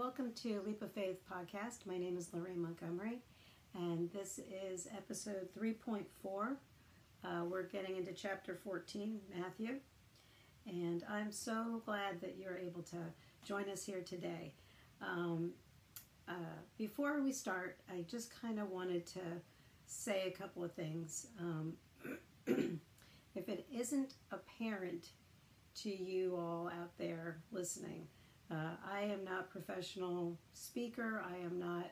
welcome to Leap of Faith podcast. My name is Lorraine Montgomery, and this is episode 3.4. Uh, we're getting into chapter 14, Matthew, and I'm so glad that you're able to join us here today. Um, uh, before we start, I just kind of wanted to say a couple of things. Um, if it isn't apparent to you all out there listening, uh, I am not professional speaker. I am not.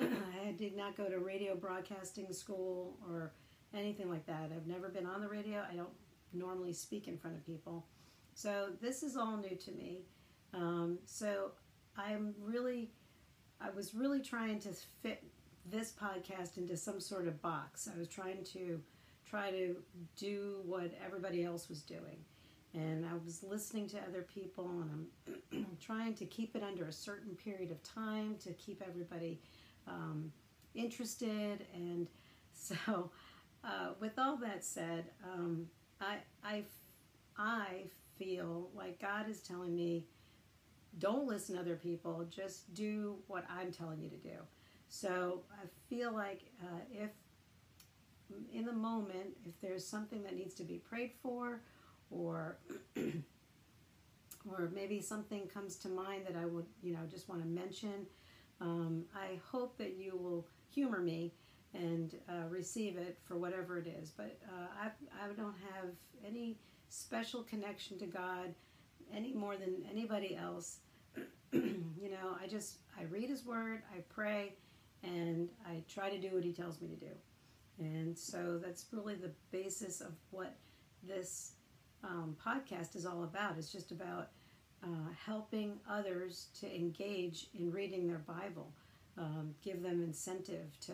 I did not go to radio broadcasting school or anything like that. I've never been on the radio. I don't normally speak in front of people. So this is all new to me. Um, so I'm really, I was really trying to fit this podcast into some sort of box. I was trying to try to do what everybody else was doing and I was listening to other people, and I'm trying to keep it under a certain period of time to keep everybody um, interested. And so, uh, with all that said, um, I, I, I feel like God is telling me, don't listen to other people, just do what I'm telling you to do. So I feel like uh, if in the moment, if there's something that needs to be prayed for, or or maybe something comes to mind that I would, you know, just want to mention. Um, I hope that you will humor me and uh, receive it for whatever it is. But uh, I, I don't have any special connection to God any more than anybody else. you know, I just I read His Word, I pray, and I try to do what He tells me to do. And so that's really the basis of what this um, podcast is all about. It's just about uh, helping others to engage in reading their Bible, um, give them incentive to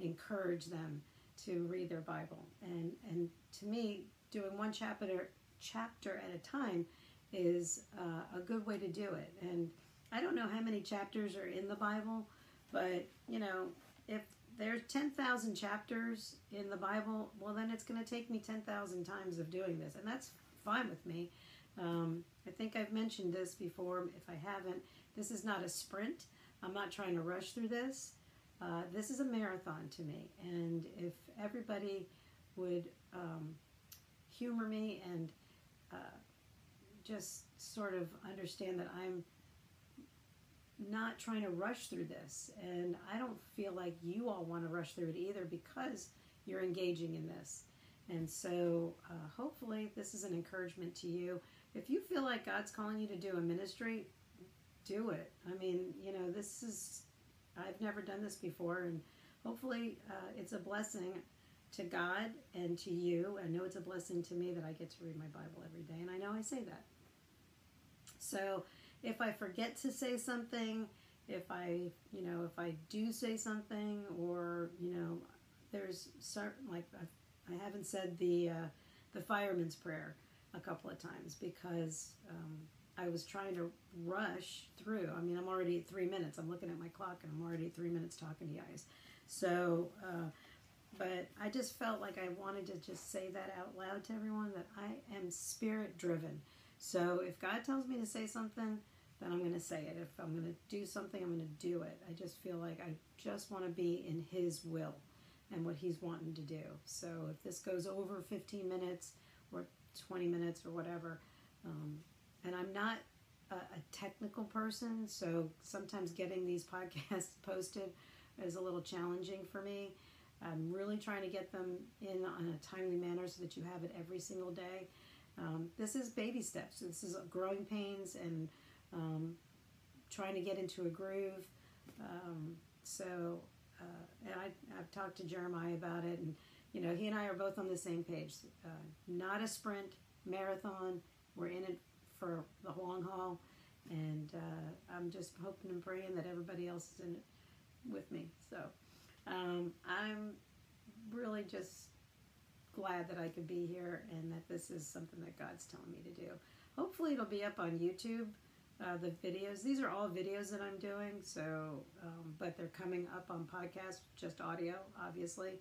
encourage them to read their Bible. And, and to me, doing one chapter, chapter at a time is uh, a good way to do it. And I don't know how many chapters are in the Bible, but you know, if there's 10,000 chapters in the Bible, well, then it's going to take me 10,000 times of doing this. And that's fine with me. Um, I think I've mentioned this before. If I haven't, this is not a sprint. I'm not trying to rush through this. Uh, this is a marathon to me. And if everybody would um, humor me and uh, just sort of understand that I'm not trying to rush through this. And I don't feel like you all want to rush through it either because you're engaging in this. And so uh, hopefully this is an encouragement to you. If you feel like God's calling you to do a ministry, do it. I mean, you know, this is, I've never done this before, and hopefully uh, it's a blessing to God and to you. I know it's a blessing to me that I get to read my Bible every day, and I know I say that. So if I forget to say something, if I, you know, if I do say something, or, you know, there's certain, like, I've I haven't said the uh, the fireman's prayer a couple of times because um, I was trying to rush through. I mean, I'm already at three minutes. I'm looking at my clock and I'm already three minutes talking to you guys. So, uh, but I just felt like I wanted to just say that out loud to everyone that I am spirit driven. So if God tells me to say something, then I'm going to say it. If I'm going to do something, I'm going to do it. I just feel like I just want to be in His will and what he's wanting to do. So if this goes over 15 minutes or 20 minutes or whatever, um, and I'm not a, a, technical person, so sometimes getting these podcasts posted is a little challenging for me. I'm really trying to get them in on a timely manner so that you have it every single day. Um, this is baby steps. This is growing pains and um, trying to get into a groove. Um, so uh, and I, I've talked to Jeremiah about it, and you know, he and I are both on the same page. Uh, not a sprint, marathon. We're in it for the long haul, and uh, I'm just hoping and praying that everybody else is in it with me. So um, I'm really just glad that I could be here and that this is something that God's telling me to do. Hopefully, it'll be up on YouTube uh, the videos. These are all videos that I'm doing, so um, but they're coming up on podcast, just audio, obviously.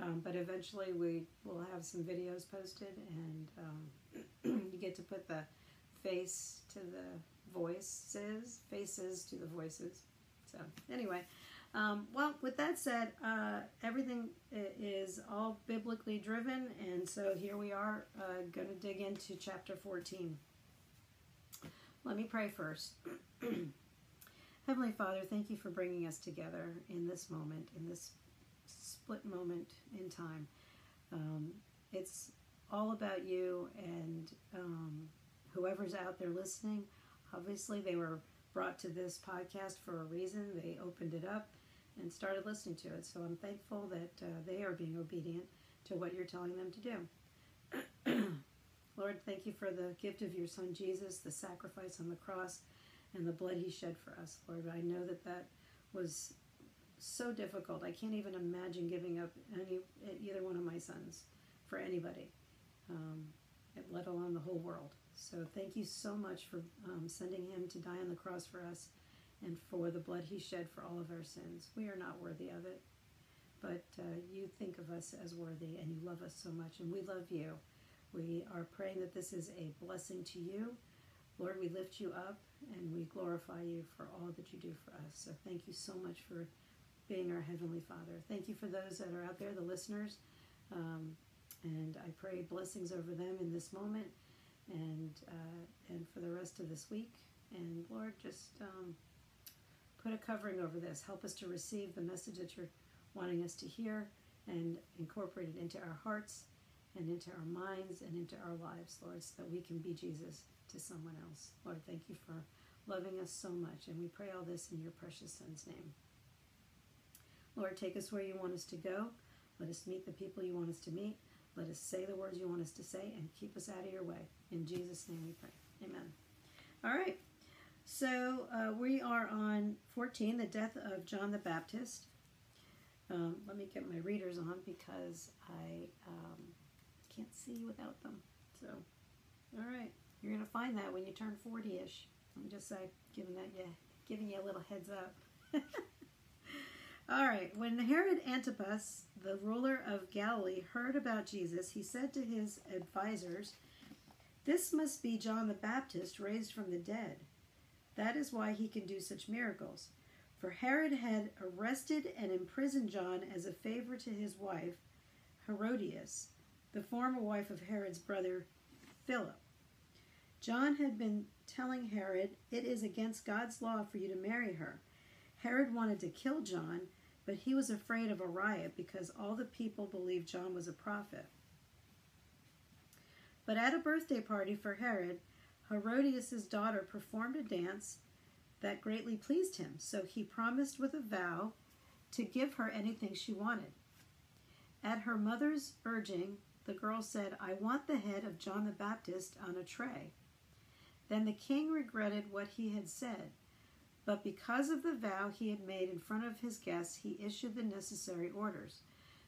Um, but eventually, we will have some videos posted, and um, you get to put the face to the voices, faces to the voices. So, anyway, um, well, with that said, uh, everything is all biblically driven, and so here we are uh, going to dig into chapter 14. Let me pray first. Heavenly Father, thank you for bringing us together in this moment, in this split moment in time. Um, it's all about you and um, whoever's out there listening. Obviously, they were brought to this podcast for a reason. They opened it up and started listening to it. So I'm thankful that uh, they are being obedient to what you're telling them to do. Lord, thank you for the gift of your son Jesus, the sacrifice on the cross, and the blood he shed for us. Lord, I know that that was so difficult. I can't even imagine giving up any either one of my sons for anybody, um, let alone the whole world. So thank you so much for um, sending him to die on the cross for us and for the blood he shed for all of our sins. We are not worthy of it, but uh, you think of us as worthy and you love us so much, and we love you. We are praying that this is a blessing to you. Lord, we lift you up and we glorify you for all that you do for us. So thank you so much for being our Heavenly Father. Thank you for those that are out there, the listeners. Um, and I pray blessings over them in this moment and uh, and for the rest of this week. And Lord, just um, put a covering over this. Help us to receive the message that you're wanting us to hear and incorporate it into our hearts and into our minds and into our lives, Lord, so that we can be Jesus to someone else. Lord, thank you for loving us so much. And we pray all this in your precious Son's name. Lord, take us where you want us to go. Let us meet the people you want us to meet. Let us say the words you want us to say and keep us out of your way. In Jesus' name we pray. Amen. All right. So uh, we are on 14, the death of John the Baptist. Um, let me get my readers on because I um, can't see without them. So, all right. You're to find that when you turn 40 ish. I'm just say, giving, that, yeah, giving you a little heads up. All right. When Herod Antipas, the ruler of Galilee, heard about Jesus, he said to his advisers, This must be John the Baptist raised from the dead. That is why he can do such miracles. For Herod had arrested and imprisoned John as a favor to his wife, Herodias, the former wife of Herod's brother Philip. John had been telling Herod, It is against God's law for you to marry her. Herod wanted to kill John but he was afraid of a riot because all the people believed John was a prophet. But at a birthday party for Herod, Herodias' daughter performed a dance that greatly pleased him, so he promised with a vow to give her anything she wanted. At her mother's urging, the girl said, I want the head of John the Baptist on a tray. Then the king regretted what he had said but because of the vow he had made in front of his guests, he issued the necessary orders.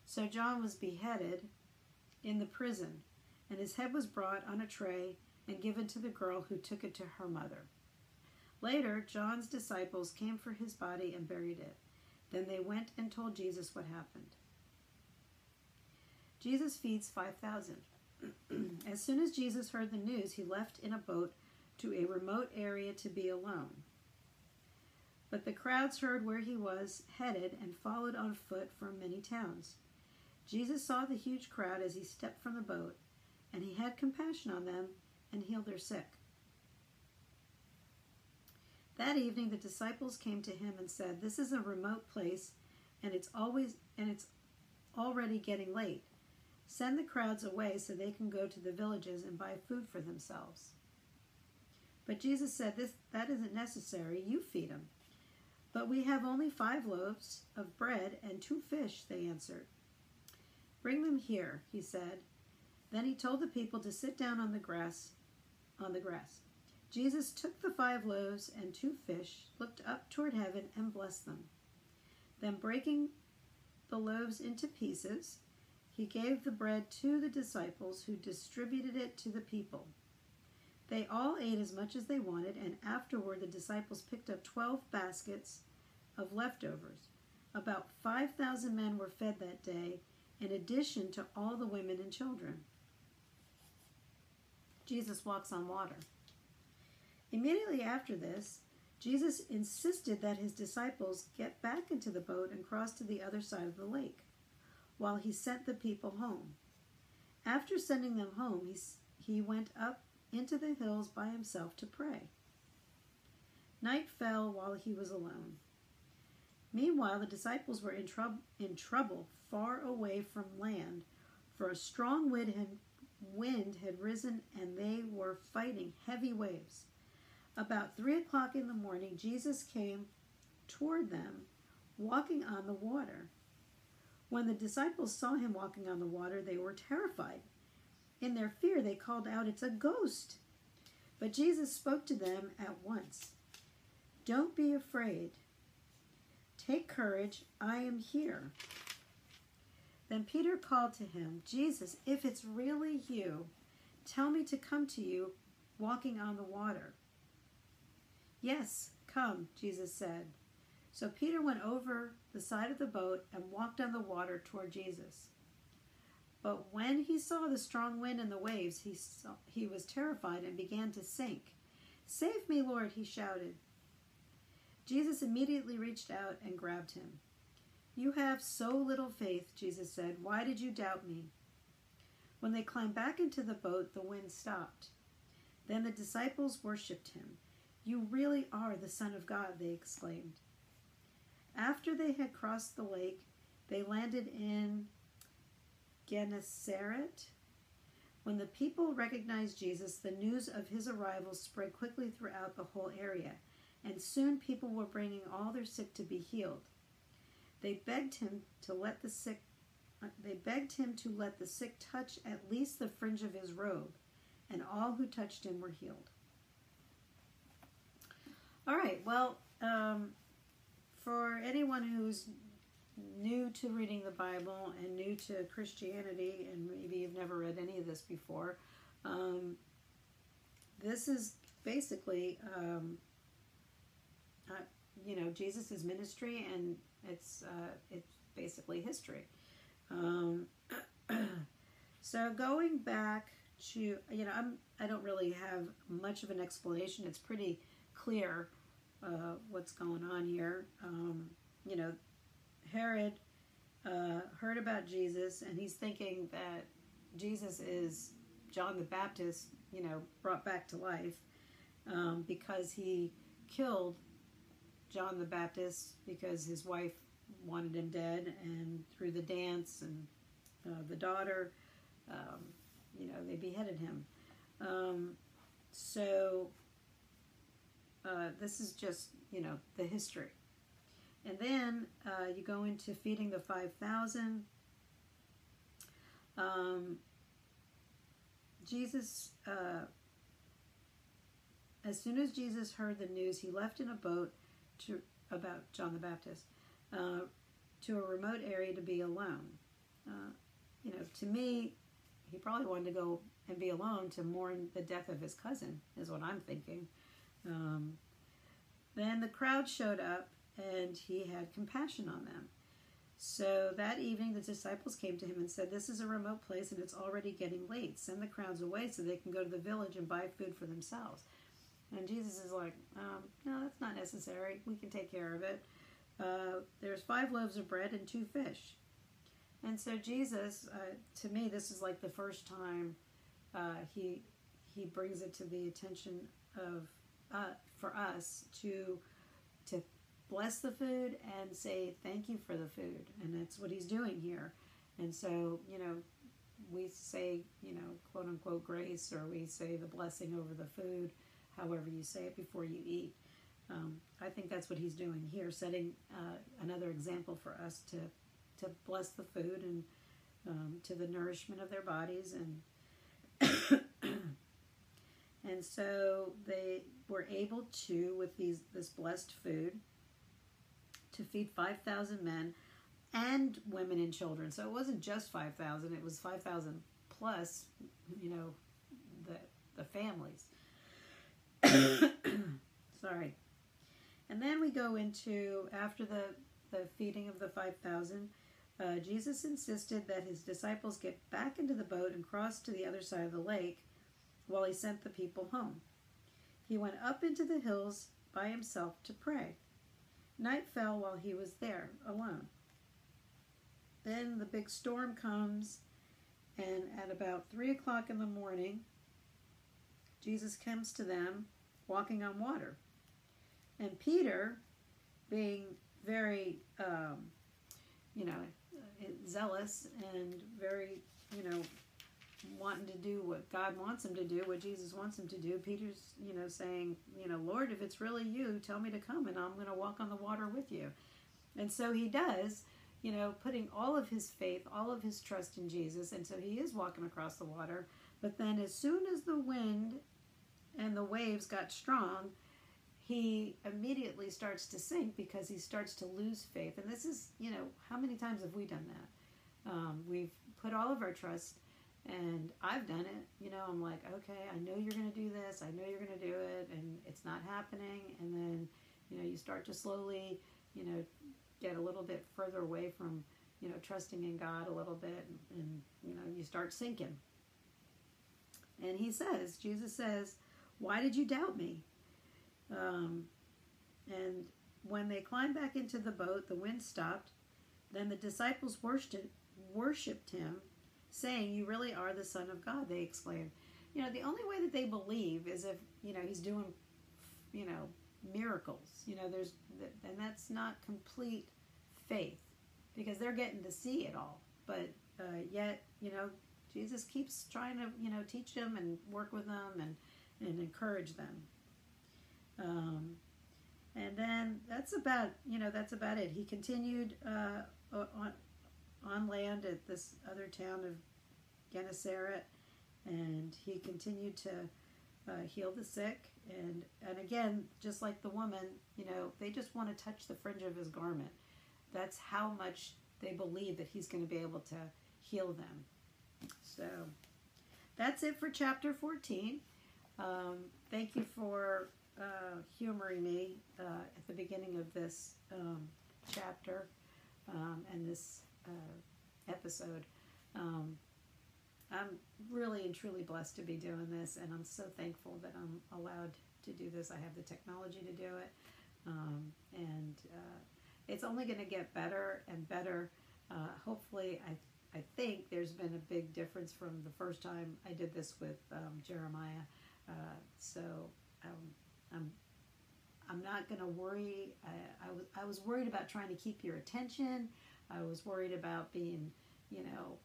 So John was beheaded in the prison, and his head was brought on a tray and given to the girl who took it to her mother. Later, John's disciples came for his body and buried it. Then they went and told Jesus what happened. Jesus feeds 5,000. as soon as Jesus heard the news, he left in a boat to a remote area to be alone. But the crowds heard where he was headed and followed on foot from many towns. Jesus saw the huge crowd as he stepped from the boat, and he had compassion on them and healed their sick. That evening the disciples came to him and said, "This is a remote place, and it's always and it's already getting late. Send the crowds away so they can go to the villages and buy food for themselves." But Jesus said, "This that isn't necessary. You feed them." But we have only five loaves of bread and two fish, they answered. Bring them here, he said. Then he told the people to sit down on the grass on the grass. Jesus took the five loaves and two fish, looked up toward heaven, and blessed them. Then breaking the loaves into pieces, he gave the bread to the disciples, who distributed it to the people. They all ate as much as they wanted, and afterward the disciples picked up twelve baskets of leftovers. About 5,000 men were fed that day, in addition to all the women and children. Jesus walks on water. Immediately after this, Jesus insisted that his disciples get back into the boat and cross to the other side of the lake, while he sent the people home. After sending them home, he, he went up into the hills by himself to pray. Night fell while he was alone. Meanwhile, the disciples were in, trub- in trouble far away from land, for a strong wind had, wind had risen and they were fighting heavy waves. About three o'clock in the morning, Jesus came toward them, walking on the water. When the disciples saw him walking on the water, they were terrified. In their fear, they called out, It's a ghost! But Jesus spoke to them at once. Don't be afraid. Take courage, I am here. Then Peter called to him, Jesus, if it's really you, tell me to come to you walking on the water. Yes, come, Jesus said. So Peter went over the side of the boat and walked on the water toward Jesus. But when he saw the strong wind and the waves, he, saw, he was terrified and began to sink. Save me, Lord, he shouted. Jesus immediately reached out and grabbed him. You have so little faith, Jesus said. Why did you doubt me? When they climbed back into the boat, the wind stopped. Then the disciples worshipped him. You really are the Son of God, they exclaimed. After they had crossed the lake, they landed in Gennesaret. When the people recognized Jesus, the news of his arrival spread quickly throughout the whole area, and soon people were bringing all their sick to be healed. They begged him to let the sick they begged him to let the sick touch at least the fringe of his robe, and all who touched him were healed. All right, well, um, for anyone who's new to reading the Bible and new to Christianity, and maybe you've never read any of this before, um, this is basically, um, uh, you know, Jesus' ministry, and it's uh, it's basically history. Um, so going back to, you know, I'm I don't really have much of an explanation. It's pretty clear uh, what's going on here. Um, you know, Herod uh, heard about Jesus, and he's thinking that Jesus is John the Baptist, you know, brought back to life um, because he killed John the Baptist because his wife wanted him dead, and through the dance and uh, the daughter, um, you know, they beheaded him. Um, so uh, this is just, you know, the history. And then uh, you go into feeding the 5,000. Um, Jesus, uh, as soon as Jesus heard the news, he left in a boat to about John the Baptist uh, to a remote area to be alone. Uh, you know, to me, he probably wanted to go and be alone to mourn the death of his cousin, is what I'm thinking. Um, then the crowd showed up and he had compassion on them. So that evening, the disciples came to him and said, This is a remote place and it's already getting late. Send the crowds away so they can go to the village and buy food for themselves. And Jesus is like, um, No, that's not necessary. We can take care of it. Uh, there's five loaves of bread and two fish. And so Jesus, uh, to me, this is like the first time uh, he he brings it to the attention of uh, for us to to bless the food and say thank you for the food, and that's what he's doing here. And so, you know, we say, you know, quote unquote grace, or we say the blessing over the food, however you say it before you eat. Um, I think that's what he's doing here, setting uh, another example for us to to bless the food and um, to the nourishment of their bodies and and so they were able to with these this blessed food to feed 5000 men and women and children. So it wasn't just 5000 it was 5000 plus you know the the families. Sorry. And then we go into after the the feeding of the 5000 uh, Jesus insisted that his disciples get back into the boat and cross to the other side of the lake while he sent the people home. he went up into the hills by himself to pray. Night fell while he was there alone. Then the big storm comes, and at about three o'clock in the morning, Jesus comes to them walking on water. And Peter, being very, um, you know, zealous and very, you know, wanting to do what God wants him to do, what Jesus wants him to do, Peter's, you know, saying, you know, Lord, if it's really you, tell me to come and I'm going to walk on the water with you. And so he does, you know, putting all of his faith, all of his trust in Jesus. And so he is walking across the water. But then as soon as the wind and the waves got strong, he immediately starts to sink because he starts to lose faith. And this is, you know, how many times have we done that? Um, we've put all of our trust, and I've done it. You know, I'm like, okay, I know you're going to do this. I know you're going to do it, and it's not happening. And then, you know, you start to slowly, you know, get a little bit further away from, you know, trusting in God a little bit, and, and you know, you start sinking. And he says, Jesus says, why did you doubt me? Um, and when they climbed back into the boat, the wind stopped. Then the disciples worshipped, worshipped him, saying, You really are the Son of God, they exclaimed. You know, the only way that they believe is if, you know, he's doing, you know, miracles. You know, there's, and that's not complete faith because they're getting to see it all. But uh, yet, you know, Jesus keeps trying to, you know, teach them and work with them and, and encourage them. Um, and then that's about you know that's about it. He continued uh, on on land at this other town of Gennesaret, and he continued to uh, heal the sick. And and again, just like the woman, you know, they just want to touch the fringe of his garment. That's how much they believe that he's going to be able to heal them. So that's it for chapter 14. Um, thank you for uh, humoring me uh, at the beginning of this um, chapter um, and this uh, episode. Um, I'm really and truly blessed to be doing this, and I'm so thankful that I'm allowed to do this. I have the technology to do it, um, and uh, it's only going to get better and better. Uh, hopefully, I I think there's been a big difference from the first time I did this with um, Jeremiah. Uh, so um, I'm I'm not going to worry. I, I, was I was worried about trying to keep your attention. I was worried about being, you know,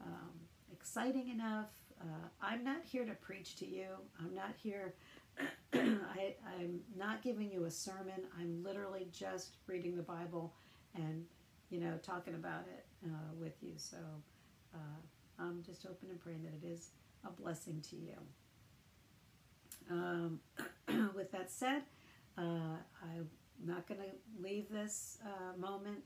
um, exciting enough. Uh, I'm not here to preach to you. I'm not here. I, I'm not giving you a sermon. I'm literally just reading the Bible and, you know, talking about it uh, with you. So uh, I'm just hoping and praying that it is a blessing to you. Um, with that said, uh, I'm not going to leave this uh, moment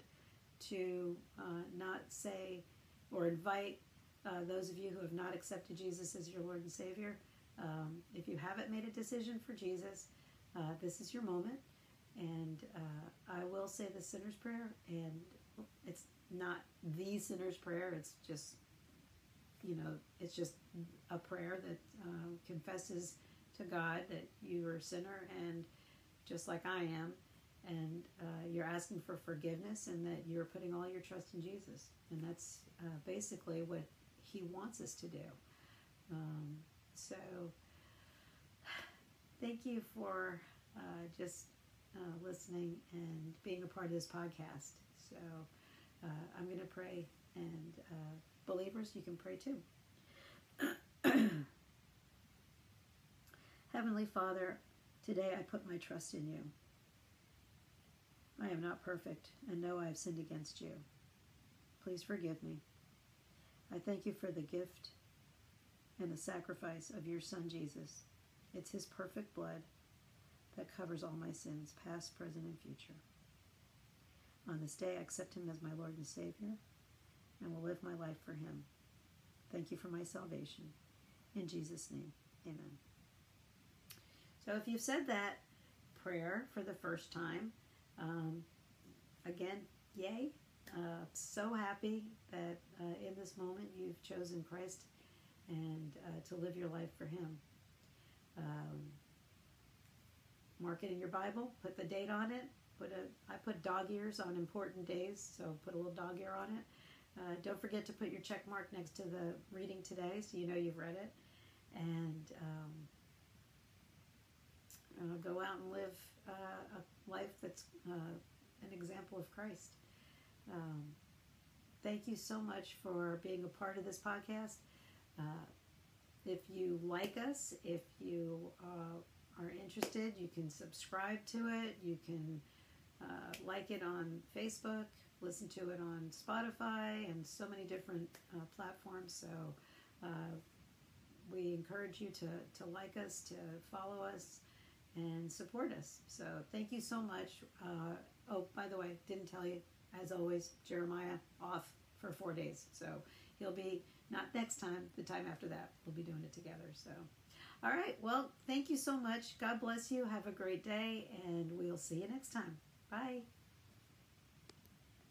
to uh, not say or invite uh, those of you who have not accepted Jesus as your Lord and Savior. Um, if you haven't made a decision for Jesus, uh, this is your moment. And uh, I will say the sinner's prayer, and it's not the sinner's prayer, it's just you know, it's just a prayer that uh, confesses to God that you are a sinner and just like I am, and uh, you're asking for forgiveness and that you're putting all your trust in Jesus. And that's uh, basically what He wants us to do. Um, so, thank you for uh, just uh, listening and being a part of this podcast. So, uh, I'm going to pray, and uh, believers, you can pray too. Heavenly Father, today I put my trust in you. I am not perfect and know I have sinned against you. Please forgive me. I thank you for the gift and the sacrifice of your Son Jesus. It's his perfect blood that covers all my sins, past, present, and future. On this day, I accept him as my Lord and Savior and will live my life for him. Thank you for my salvation. In Jesus' name, amen. So if you've said that prayer for the first time, um, again, yay. Uh, so happy that uh, in this moment you've chosen Christ and uh, to live your life for Him. Um, mark it in your Bible, put the date on it. Put a I put dog ears on important days, so put a little dog ear on it. Uh, don't forget to put your check mark next to the reading today, so you know you've read it, and um, uh, go out and live uh, a life that's uh, an example of Christ. Um, thank you so much for being a part of this podcast. Uh, if you like us, if you uh, are interested, you can subscribe to it. You can uh, like it on Facebook, listen to it on Spotify, and so many different uh, platforms. So uh, we encourage you to, to like us, to follow us, and support us. So thank you so much. Uh, oh, by the way, didn't tell you, as always, Jeremiah off for four days. So he'll be not next time, the time after that. We'll be doing it together. So, all right. Well, thank you so much. God bless you. Have a great day, and we'll see you next time. Bye.